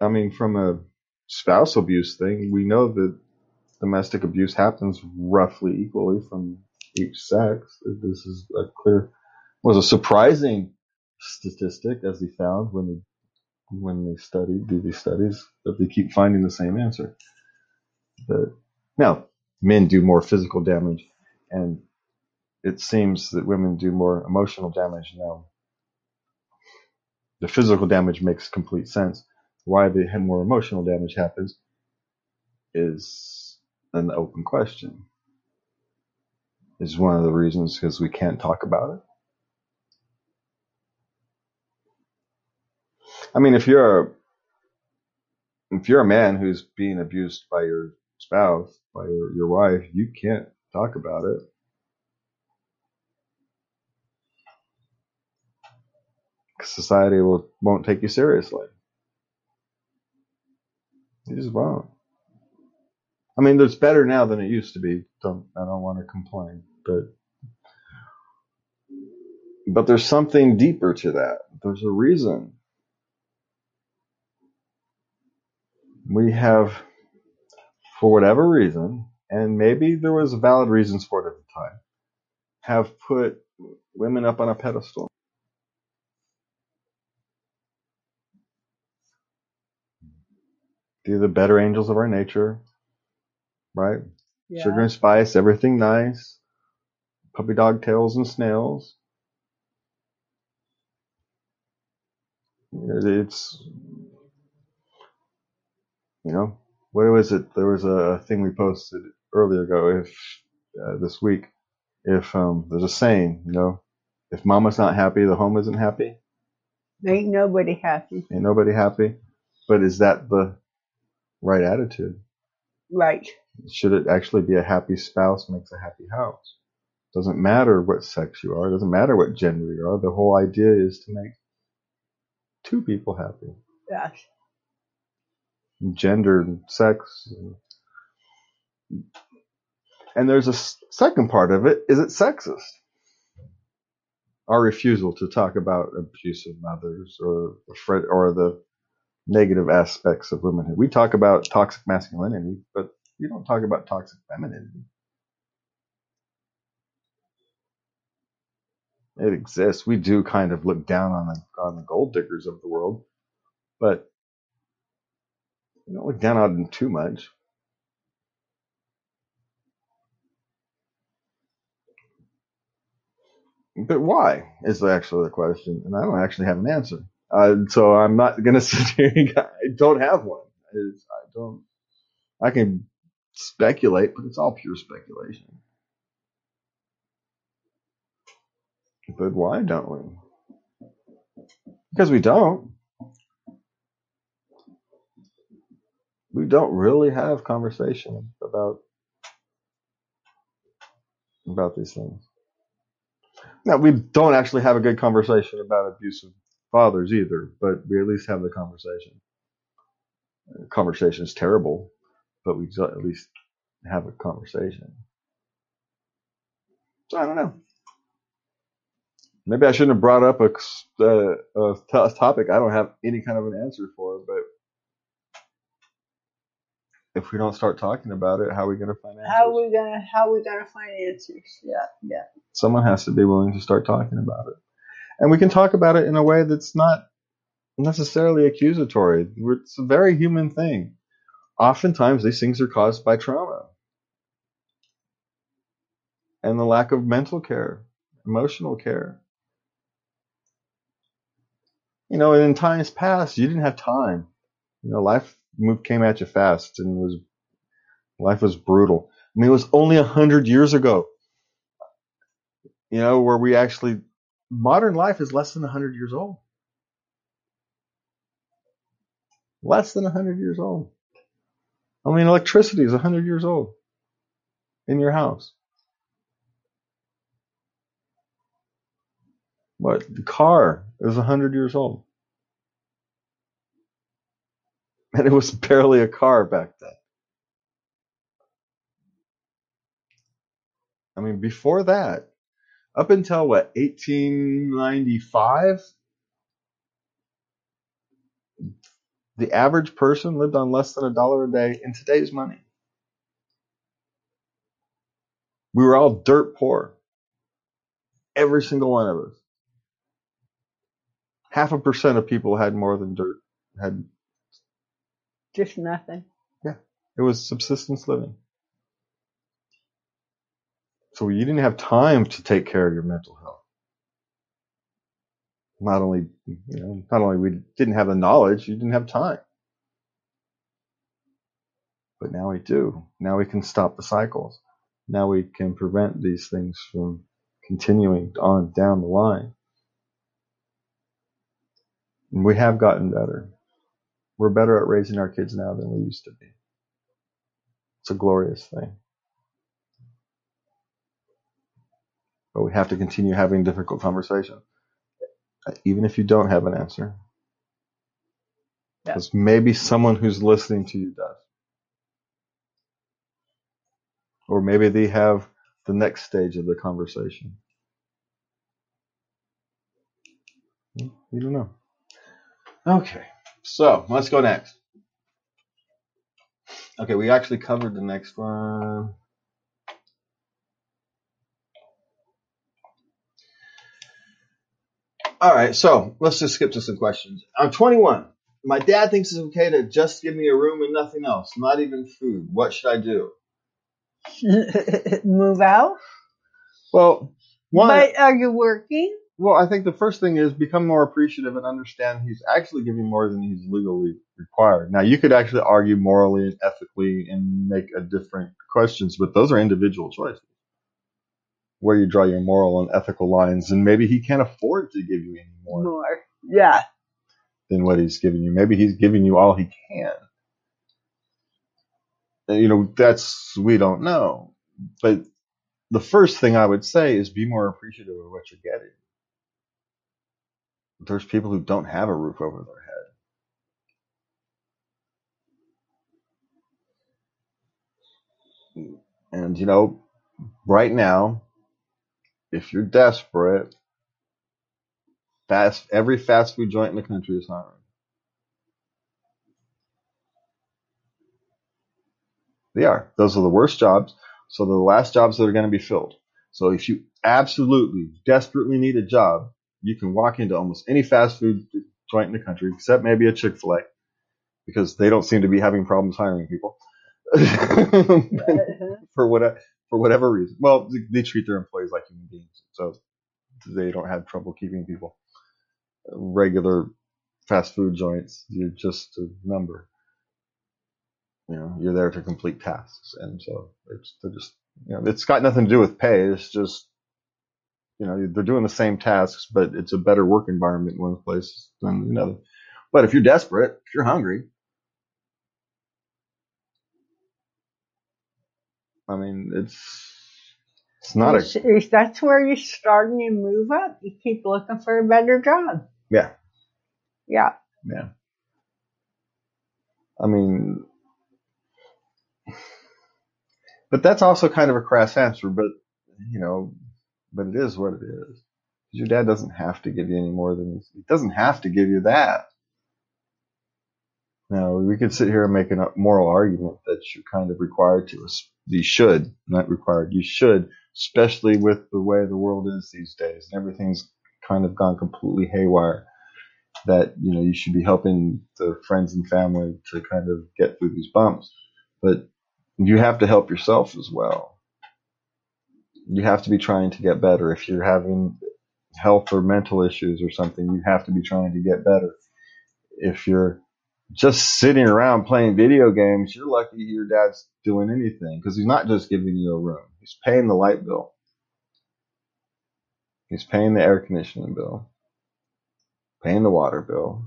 Speaker 1: I mean from a spouse abuse thing we know that domestic abuse happens roughly equally from each sex. This is a clear was a surprising statistic as they found when they when they studied do these studies that they keep finding the same answer that now men do more physical damage and it seems that women do more emotional damage now. The physical damage makes complete sense. Why the more emotional damage happens is an open question. Is one of the reasons because we can't talk about it. I mean, if you're if you're a man who's being abused by your spouse, by your, your wife, you can't talk about it. Society will won't take you seriously. You just won't. I mean, it's better now than it used to be. Don't I don't want to complain, but but there's something deeper to that. There's a reason. We have, for whatever reason, and maybe there was valid reasons for it at the time, have put women up on a pedestal. They're the better angels of our nature, right?
Speaker 2: Yeah.
Speaker 1: Sugar and spice, everything nice. Puppy dog tails and snails. It's, you know, what was it? There was a thing we posted earlier ago. If uh, this week, if um, there's a saying, you know, if mama's not happy, the home isn't happy.
Speaker 2: Ain't nobody happy.
Speaker 1: Ain't nobody happy. But is that the right attitude?
Speaker 2: Right.
Speaker 1: Should it actually be a happy spouse makes a happy house? Doesn't matter what sex you are. Doesn't matter what gender you are. The whole idea is to make two people happy.
Speaker 2: Yes.
Speaker 1: Gender and sex. And there's a second part of it. Is it sexist? Our refusal to talk about abusive mothers or the or the negative aspects of womanhood. We talk about toxic masculinity, but we don't talk about toxic femininity. It exists. We do kind of look down on the on the gold diggers of the world, but we don't look down on them too much. But why is actually the question, and I don't actually have an answer. Uh, so I'm not going to sit here. I don't have one. It's, I don't. I can speculate, but it's all pure speculation. But why don't we? Because we don't. We don't really have conversation about about these things. Now we don't actually have a good conversation about abusive fathers either, but we at least have the conversation. The conversation is terrible, but we at least have a conversation. So I don't know. Maybe I shouldn't have brought up a, uh, a topic I don't have any kind of an answer for, but if we don't start talking about it, how are we going to find answers?
Speaker 2: How are we gonna how are we gonna find answers? Yeah, yeah.
Speaker 1: Someone has to be willing to start talking about it. And we can talk about it in a way that's not necessarily accusatory. It's a very human thing. Oftentimes, these things are caused by trauma and the lack of mental care, emotional care. You know, in times past, you didn't have time. You know, life moved, came at you fast and was, life was brutal. I mean, it was only a hundred years ago, you know, where we actually, modern life is less than a hundred years old. Less than a hundred years old. I mean, electricity is a hundred years old in your house. What? The car is a hundred years old. And it was barely a car back then. I mean, before that, up until what, 1895, the average person lived on less than a dollar a day in today's money. We were all dirt poor. Every single one of us. Half a percent of people had more than dirt, had,
Speaker 2: Just nothing. Yeah.
Speaker 1: It was subsistence living. So you didn't have time to take care of your mental health. Not only, you know, not only we didn't have the knowledge, you didn't have time. But now we do. Now we can stop the cycles. Now we can prevent these things from continuing on down the line. And we have gotten better. We're better at raising our kids now than we used to be. It's a glorious thing. But we have to continue having difficult conversations, even if you don't have an answer.
Speaker 2: Yeah.
Speaker 1: Because maybe someone who's listening to you does. Or maybe they have the next stage of the conversation. Hmm, you don't know. Okay, so let's go next. Okay, we actually covered the next one. All right, so let's just skip to some questions. I'm 21. My dad thinks it's okay to just give me a room and nothing else, not even food. What should I do?
Speaker 2: Move out?
Speaker 1: Well, one,
Speaker 2: But are you working?
Speaker 1: Well, I think the first thing is become more appreciative and understand he's actually giving more than he's legally required. Now, you could actually argue morally and ethically and make a different questions, but those are individual choices. Where you draw your moral and ethical lines, and maybe he can't afford to give you any more.
Speaker 2: More. Yeah.
Speaker 1: than what he's giving you. Maybe he's giving you all he can. And, you know, that's, we don't know. But the first thing I would say is be more appreciative of what you're getting. There's people who don't have a roof over their head. And, you know, right now, if you're desperate, fast, every fast food joint in the country is hiring. They are. Those are the worst jobs. So they're the last jobs that are going to be filled. So if you absolutely, desperately need a job, you can walk into almost any fast food joint in the country, except maybe a Chick fil A, because they don't seem to be having problems hiring people. Uh-huh. for what for whatever reason. Well, they, they treat their employees like human beings, so they don't have trouble keeping people. Regular fast food joints, you're just a number. You know, you're there to complete tasks, and so it's they're just you know it's got nothing to do with pay. It's just you know they're doing the same tasks, but it's a better work environment in one place than another. But if you're desperate, if you're hungry, I mean it's it's not a
Speaker 2: Is- is- that's where you're starting to move up. You keep looking for a better job.
Speaker 1: yeah
Speaker 2: Yeah.
Speaker 1: yeah. I mean, but that's also kind of a crass answer. But you know, but it is what it is. Your dad doesn't have to give you any more than he doesn't have to give you that. Now we could sit here and make a moral argument that you're kind of required to. You should, not required. You should, especially with the way the world is these days, and everything's kind of gone completely haywire. That you know you should be helping the friends and family to kind of get through these bumps, but you have to help yourself as well. You have to be trying to get better. If you're having health or mental issues or something, you have to be trying to get better. If you're just sitting around playing video games, you're lucky your dad's doing anything because he's not just giving you a room. He's paying the light bill. He's paying the air conditioning bill, paying the water bill.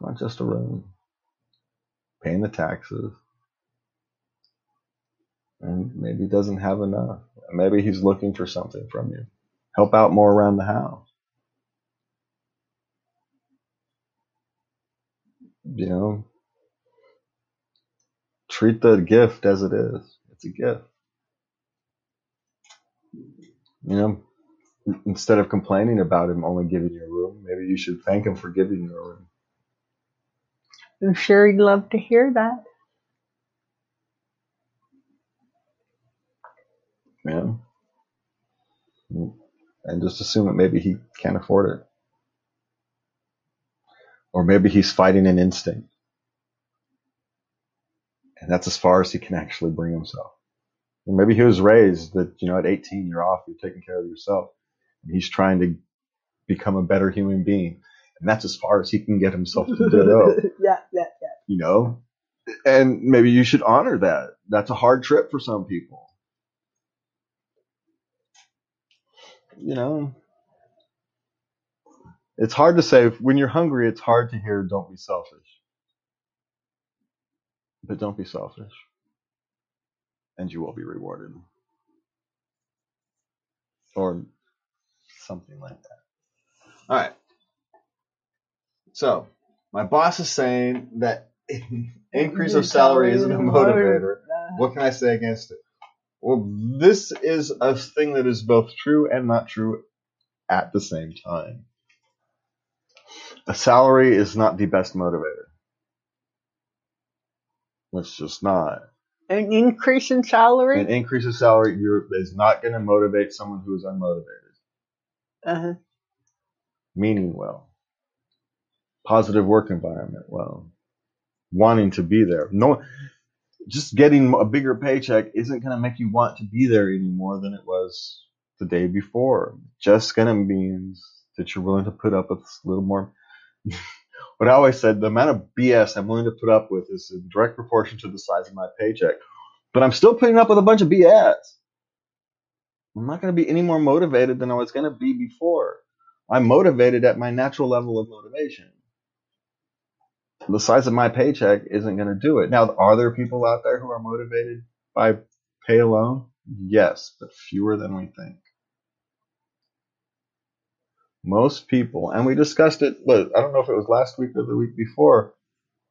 Speaker 1: Not just a room. Paying the taxes. And maybe doesn't have enough. Maybe he's looking for something from you. Help out more around the house. You know, treat the gift as it is. It's a gift. You know, instead of complaining about him only giving you a room, maybe you should thank him for giving you a room.
Speaker 2: I'm sure he'd love to hear that.
Speaker 1: You know? And just assume that maybe he can't afford it. Or maybe he's fighting an instinct. And that's as far as he can actually bring himself. maybe he was raised that you know at 18 you're off, you're taking care of yourself, and he's trying to become a better human being, and that's as far as he can get himself to go.
Speaker 2: Oh, yeah, yeah, yeah.
Speaker 1: You know, and maybe you should honor that. That's a hard trip for some people. You know, it's hard to say when you're hungry. It's hard to hear, "Don't be selfish," but don't be selfish, and you will be rewarded, or something like that. All right. So my boss is saying that increase of salary isn't a motivator. What can I say against it? Well, this is a thing that is both true and not true at the same time. A salary is not the best motivator. It's just not.
Speaker 2: An increase in salary?
Speaker 1: An increase in salary you're, is not going to motivate someone who is unmotivated.
Speaker 2: Uh-huh.
Speaker 1: Meaning well. Positive work environment well. Wanting to be there. No, just getting a bigger paycheck isn't going to make you want to be there any more than it was the day before. Just going to means that you're willing to put up with a little more. what I always said, the amount of BS I'm willing to put up with is in direct proportion to the size of my paycheck. But I'm still putting up with a bunch of BS. I'm not going to be any more motivated than I was going to be before. I'm motivated at my natural level of motivation the size of my paycheck isn't going to do it. Now, are there people out there who are motivated by pay alone? Yes, but fewer than we think. Most people, and we discussed it, but I don't know if it was last week or the week before,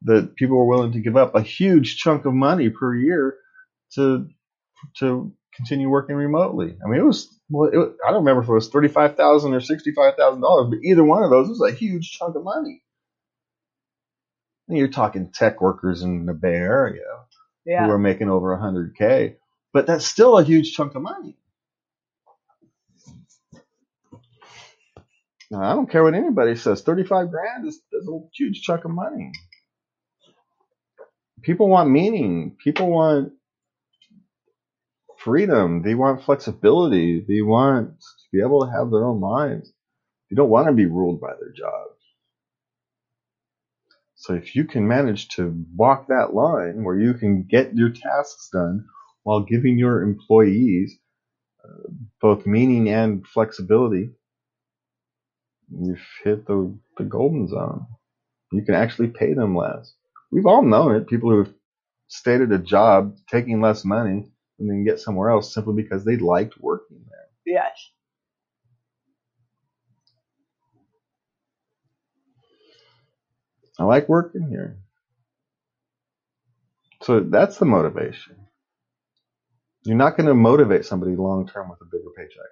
Speaker 1: that people were willing to give up a huge chunk of money per year to to continue working remotely. I mean, it was well, it, I don't remember if it was thirty five thousand or sixty five thousand dollars, but either one of those was a huge chunk of money. You're talking tech workers in the Bay Area
Speaker 2: Yeah.
Speaker 1: who are making over 100K, but that's still a huge chunk of money. Now, I don't care what anybody says. 35 grand is, is a huge chunk of money. People want meaning. People want freedom. They want flexibility. They want to be able to have their own minds. They don't want to be ruled by their jobs. So if you can manage to walk that line where you can get your tasks done while giving your employees uh, both meaning and flexibility, you've hit the, the golden zone. You can actually pay them less. We've all known it. People who have stayed at a job taking less money and then get somewhere else simply because they liked working there.
Speaker 2: Yes.
Speaker 1: I like working here. So that's the motivation. You're not going to motivate somebody long term with a bigger paycheck.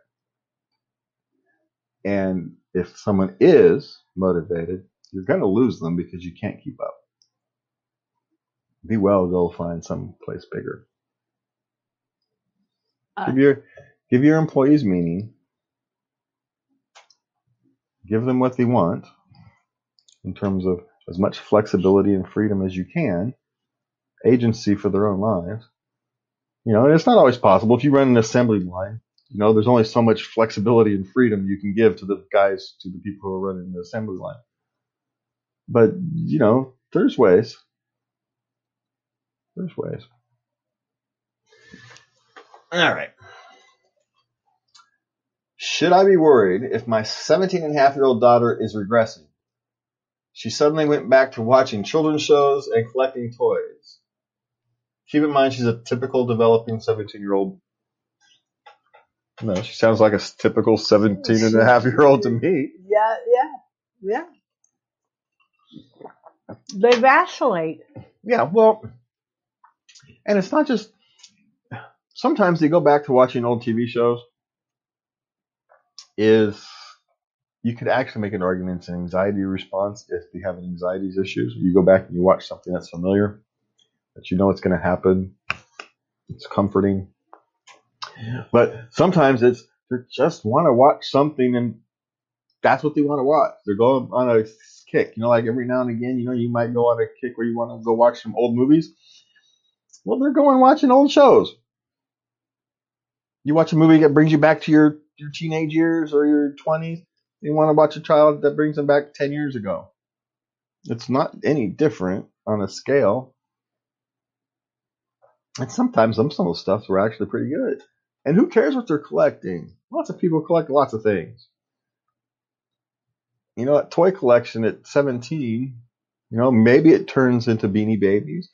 Speaker 1: And if someone is motivated, you're going to lose them because you can't keep up. Be well, go find some place bigger.
Speaker 2: Uh,
Speaker 1: Give your give your employees meaning. Give them what they want in terms of as much flexibility and freedom as you can. Agency for their own lives. You know, and it's not always possible. If you run an assembly line, you know, there's only so much flexibility and freedom you can give to the guys, to the people who are running the assembly line. But, you know, there's ways. There's ways. All right. Should I be worried if my 17 and a half year old daughter is regressing? She suddenly went back to watching children's shows and collecting toys. Keep in mind she's a typical developing 17 year old. No, she sounds like a typical 17 and a half year old to me.
Speaker 2: Yeah, yeah, yeah. They vacillate.
Speaker 1: Yeah, well, and it's not just. Sometimes they go back to watching old TV shows. Is you could actually make an argument it's an anxiety response if you have anxiety issues. You go back and you watch something that's familiar, that you know it's going to happen. It's comforting. But sometimes it's they just want to watch something and that's what they want to watch. They're going on a kick. You know, like every now and again, you know, you might go on a kick where you want to go watch some old movies. Well, they're going watching old shows. You watch a movie that brings you back to your, your teenage years or your 20s. You want to watch a child that brings them back 10 years ago. It's not any different on a scale. And sometimes some, some of those stuffs were actually pretty good. And who cares what they're collecting? Lots of people collect lots of things. You know, that toy collection at 17, you know, maybe it turns into beanie babies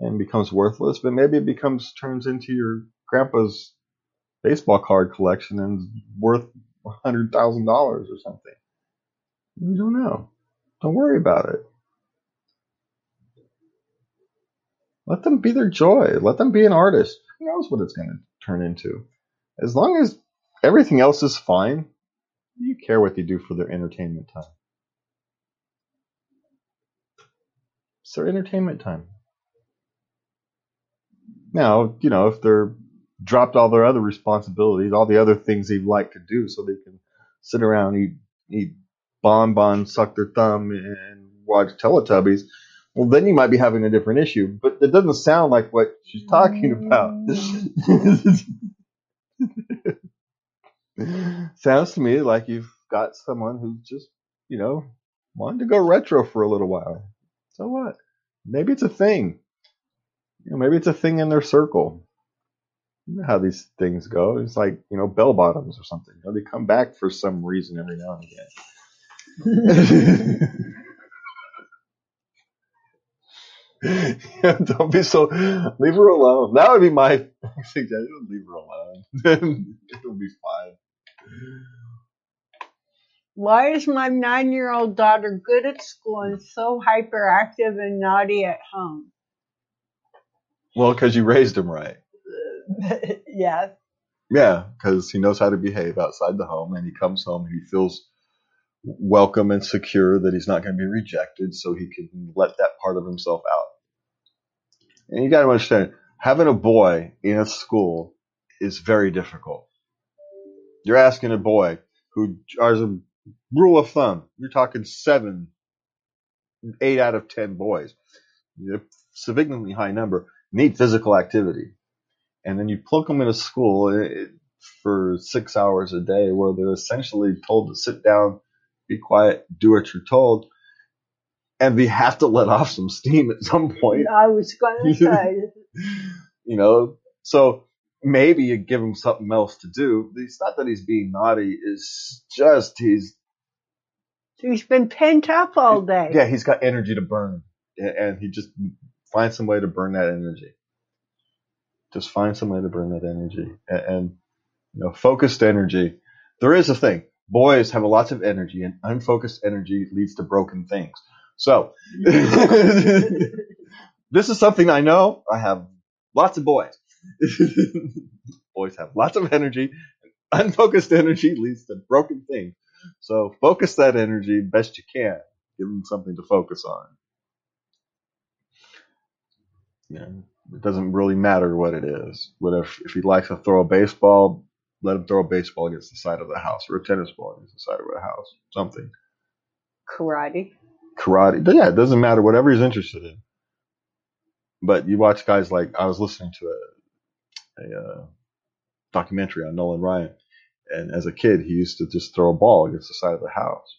Speaker 1: and becomes worthless, but maybe it becomes turns into your grandpa's baseball card collection and worth $100,000 or something. You don't know. Don't worry about it. Let them be their joy. Let them be an artist. Who knows what it's going to turn into? As long as everything else is fine, you care what they do for their entertainment time. It's their entertainment time. Now, you know, if they're dropped all their other responsibilities, all the other things they like to do, so they can sit around, eat, eat bonbons, suck their thumb, and watch Teletubbies, well, then you might be having a different issue. But it doesn't sound like what she's talking about. Sounds to me like you've got someone who just, you know, wanted to go retro for a little while. So what? Maybe it's a thing. You know, maybe it's a thing in their circle. You know how these things go. It's like, you know, bell bottoms or something. You know, they come back for some reason every now and again. Don't be so. Leave her alone. That would be my suggestion. Leave her alone. Then it'll be fine.
Speaker 2: Why is my nine year old daughter good at school and so hyperactive and naughty at home?
Speaker 1: Well, because you raised him right.
Speaker 2: Yes.
Speaker 1: Yeah, because he knows how to behave outside the home, and he comes home and he feels welcome and secure that he's not going to be rejected, so he can let that part of himself out. And you got to understand, having a boy in a school is very difficult. You're asking a boy who, as a rule of thumb, you're talking seven, eight out of ten boys, a significantly high number, need physical activity. And then you plunk them in a school eh, for six hours a day where they're essentially told to sit down, be quiet, do what you're told, and we have to let off some steam at some point.
Speaker 2: I was going to say.
Speaker 1: you know, so maybe you give him something else to do. It's not that he's being naughty. It's just he's
Speaker 2: he's been pent up all day.
Speaker 1: Yeah, he's got energy to burn, and he just finds some way to burn that energy. Just find some way to burn that energy, and, and you know, focused energy. There is a thing. Boys have lots of energy, and unfocused energy leads to broken things. So, this is something I know. I have lots of boys. boys have lots of energy. Unfocused energy leads to broken things. So, focus that energy best you can. Give them something to focus on. Yeah, it doesn't really matter what it is. What if, if he likes to throw a baseball, let him throw a baseball against the side of the house or a tennis ball against the side of the house. Something.
Speaker 2: Karate
Speaker 1: karate. But yeah, it doesn't matter. Whatever he's interested in. But you watch guys like I was listening to a, a uh, documentary on Nolan Ryan, and as a kid, he used to just throw a ball against the side of the house.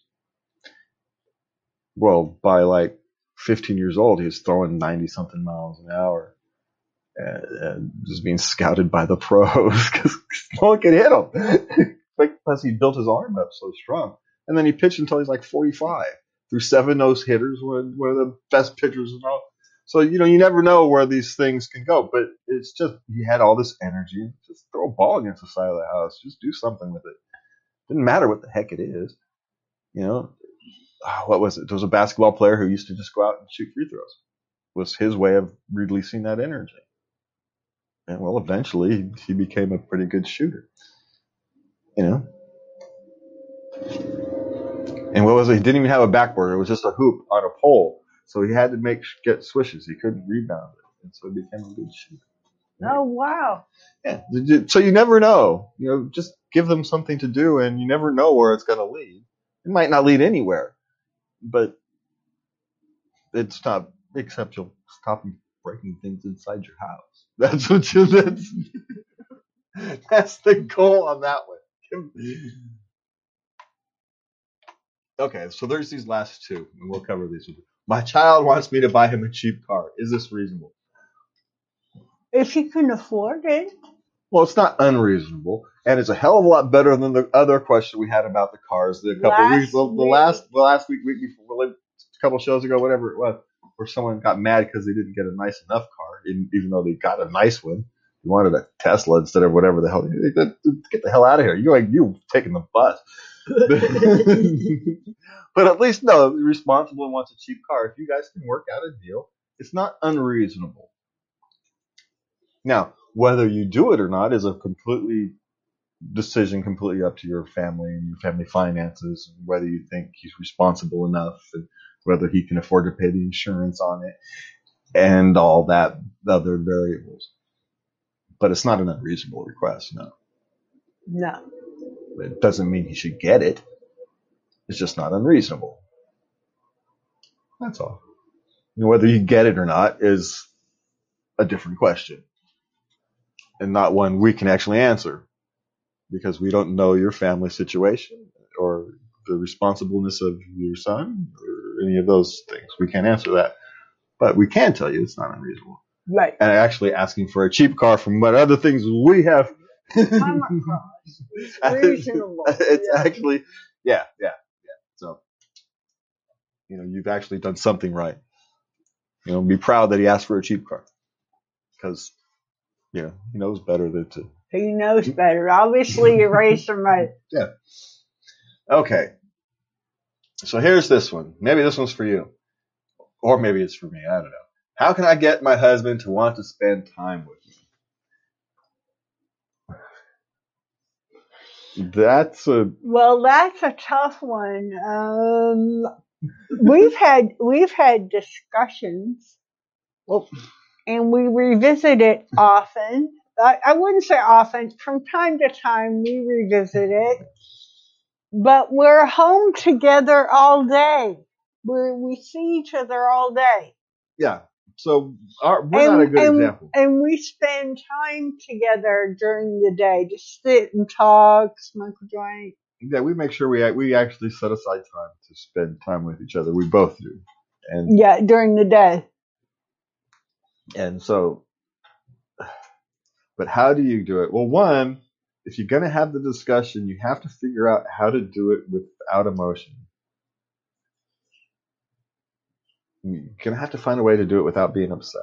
Speaker 1: Well, by like 15 years old, he was throwing 90 something miles an hour. And, and just being scouted by the pros because no one could hit him. like, plus he built his arm up so strong. And then he pitched until he's like 45 through seven no-hitters, one, one of the best pitchers and all. So, you know, you never know where these things can go, but it's just, he had all this energy. Just throw a ball against the side of the house. Just do something with it. Didn't matter what the heck it is. You know, ah, what was it? There was a basketball player who used to just go out and shoot free throws. Was his way of releasing that energy. And well, eventually he became a pretty good shooter. You know? And what was it? He didn't even have a backboard. It was just a hoop on a pole. So he had to make get swishes. He couldn't rebound it, and so he became a good shooter.
Speaker 2: Oh wow!
Speaker 1: Yeah. So you never know. You know, just give them something to do, and you never know where it's going to lead. It might not lead anywhere, but it's not. Except you'll stop breaking things inside your house. That's what you. That's That's the goal on that one. Okay, so there's these last two, and we'll cover these. My child wants me to buy him a cheap car. Is this reasonable?
Speaker 2: If you can afford it.
Speaker 1: Well, it's not unreasonable, and it's a hell of a lot better than the other question we had about the cars the couple
Speaker 2: Last
Speaker 1: weeks, the, the last, the last week, week before, a couple shows ago, whatever it was, where someone got mad because they didn't get a nice enough car, even, though they got a nice one. You wanted a Tesla instead of whatever the hell. Get the hell out of here! You're like you taking the bus. but at least no, responsible and wants a cheap car. If you guys can work out a deal, it's not unreasonable. Now, whether you do it or not is a completely decision completely up to your family and your family finances and whether you think he's responsible enough and whether he can afford to pay the insurance on it and all that other variables. But it's not an unreasonable request, no.
Speaker 2: No.
Speaker 1: It doesn't mean he should get it. It's just not unreasonable. That's all. And whether you get it or not is a different question. And not one we can actually answer. Because we don't know your family situation or the responsibleness of your son or any of those things. We can't answer that. But we can tell you it's not unreasonable.
Speaker 2: Right.
Speaker 1: And actually asking for a cheap car from what other things we have.
Speaker 2: It's reasonable.
Speaker 1: it's
Speaker 2: Yeah.
Speaker 1: actually yeah yeah yeah so you know you've actually done something right you know be proud that he asked for a cheap car because you know he knows better than to
Speaker 2: He knows better. Obviously, you raised him right. Yeah.
Speaker 1: Okay so here's this one maybe this one's for you or maybe it's for me i don't know how can i get my husband to want to spend time with me that's a
Speaker 2: Well, that's a tough one. Um, we've had we've had discussions,
Speaker 1: well
Speaker 2: and we revisit it often. I, I wouldn't say often. From time to time, we revisit it. But we're home together all day. We we see each other all day.
Speaker 1: yeah so our, we're not a good
Speaker 2: and,
Speaker 1: example
Speaker 2: and we spend time together during the day. Just sit and talk, smoke a joint.
Speaker 1: yeah, we make sure we we actually set aside time to spend time with each other. We both do, and
Speaker 2: Yeah, during the day.
Speaker 1: and so, but how do you do it? Well, one, if you're gonna have the discussion, you have to figure out how to do it without emotion. You're gonna have to find a way to do it without being upset.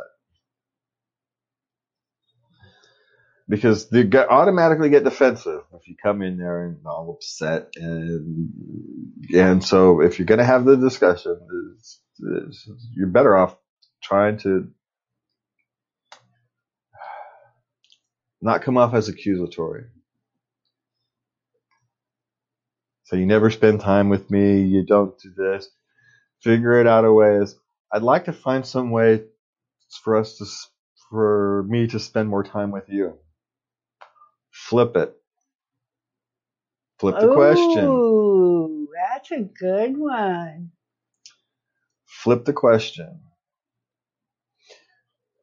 Speaker 1: Because they automatically get defensive if you come in there and all upset, and and so if you're going to have the discussion, it's, it's, you're better off trying to not come off as accusatory. So you never spend time with me. You don't do this. Figure it out a way. I'd like to find some way for us to for me to spend more time with you. Flip it. Flip the question.
Speaker 2: Ooh, that's a good one.
Speaker 1: Flip the question.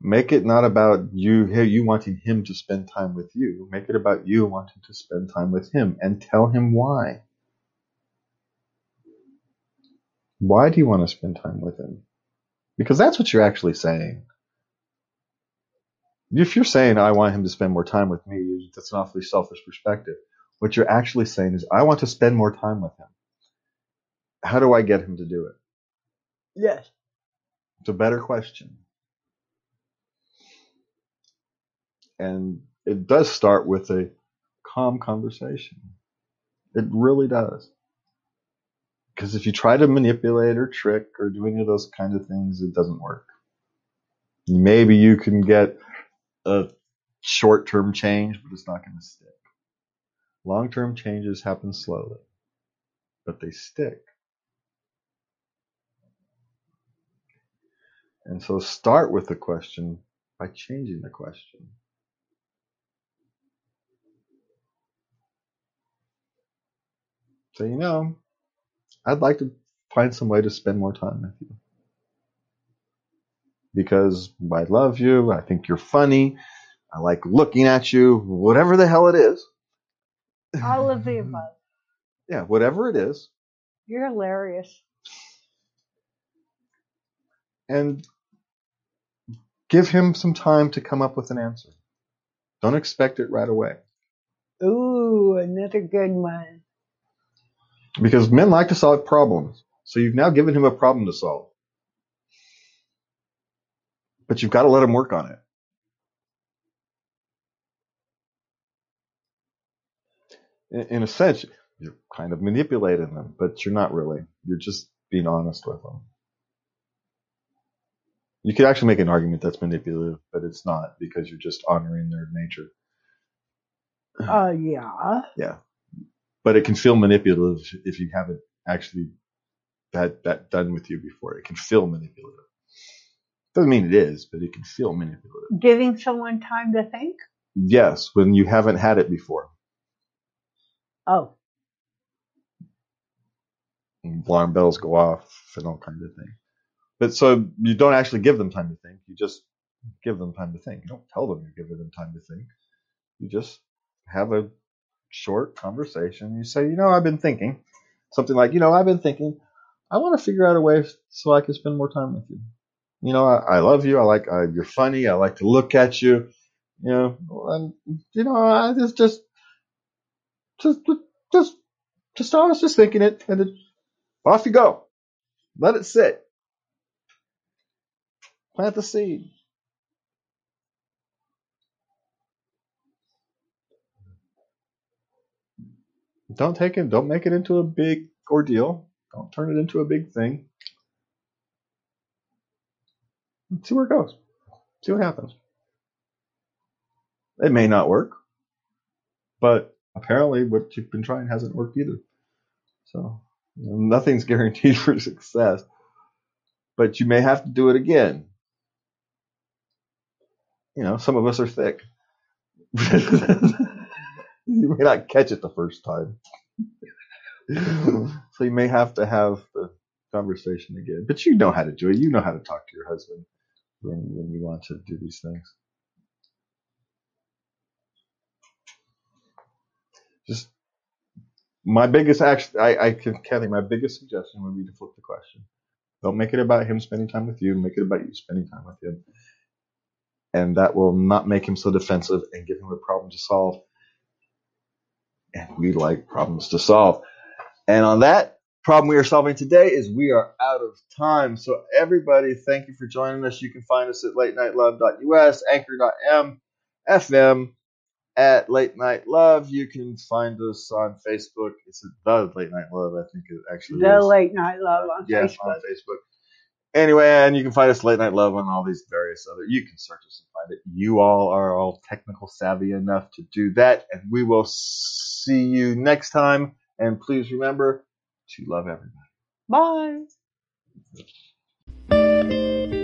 Speaker 1: Make it not about you you wanting him to spend time with you. Make it about you wanting to spend time with him and tell him why. Why do you want to spend time with him? Because that's what you're actually saying. If you're saying I want him to spend more time with me, that's an awfully selfish perspective. What you're actually saying is I want to spend more time with him. How do I get him to do it?
Speaker 2: Yes.
Speaker 1: It's a better question. And it does start with a calm conversation. It really does. Because if you try to manipulate or trick or do any of those kinds of things, it doesn't work. Maybe you can get a short term change, but it's not going to stick. Long term changes happen slowly, but they stick. And so start with the question by changing the question. So, you know, I'd like to find some way to spend more time with you. Because I love you, I think you're funny, I like looking at you, whatever the hell it is.
Speaker 2: All of the above.
Speaker 1: Yeah, whatever it is.
Speaker 2: You're hilarious.
Speaker 1: And give him some time to come up with an answer. Don't expect it right away.
Speaker 2: Ooh, another good one.
Speaker 1: Because men like to solve problems. So you've now given him a problem to solve. But you've got to let him work on it. In, a sense, you're kind of manipulating them, but you're not really. You're just being honest with them. You could actually make an argument that's manipulative, but it's not because you're just honoring their nature.
Speaker 2: Uh, yeah.
Speaker 1: Yeah. But it can feel manipulative if you haven't actually had that done with you before. It can feel manipulative. Doesn't mean it is, but it can feel manipulative.
Speaker 2: Giving someone time to think?
Speaker 1: Yes, when you haven't had it before.
Speaker 2: Oh,
Speaker 1: Alarm bells go off and all kinds of things. But so you don't actually give them time to think. You just give them time to think. You don't tell them you're giving them time to think. You just have a short conversation. You say, you know, I've been thinking. Something like, you know, I've been thinking. I want to figure out a way so I can spend more time with you. You know, I, I love you. I like uh, you're funny. I like to look at you. You know, and you know, I just just just just just I was just thinking it, and off you go. Let it sit. Plant the seed. Don't take it. Don't make it into a big ordeal. Don't turn it into a big thing. Let's See where it goes. See what happens. It may not work, but apparently what you've been trying hasn't worked either. So you know, nothing's guaranteed for success, but you may have to do it again. You know, some of us are thick. you may not catch it the first time. so you may have to have the conversation again. But you know how to do it. You know how to talk to your husband when, when you want to do these things. Just my biggest action, I, I can, Kathy, my biggest suggestion would be to flip the question. Don't make it about him spending time with you. Make it about you spending time with him. And that will not make him so defensive and give him a problem to solve. And we like problems to solve. And on that problem we are solving today is we are out of time. So everybody, thank you for joining us. You can find us at latenightLove.us, anchor.m, FM, at Late Night Love. You can find us on Facebook. It's the Late Night Love, I think it actually
Speaker 2: the
Speaker 1: is.
Speaker 2: late night love on
Speaker 1: yes,
Speaker 2: Facebook.
Speaker 1: on Facebook. Anyway, and you can find us Late Night Love on all these various other. You can search us and find it. You all are all technical savvy enough to do that, and we will see you next time. And please remember to love everybody.
Speaker 2: Bye.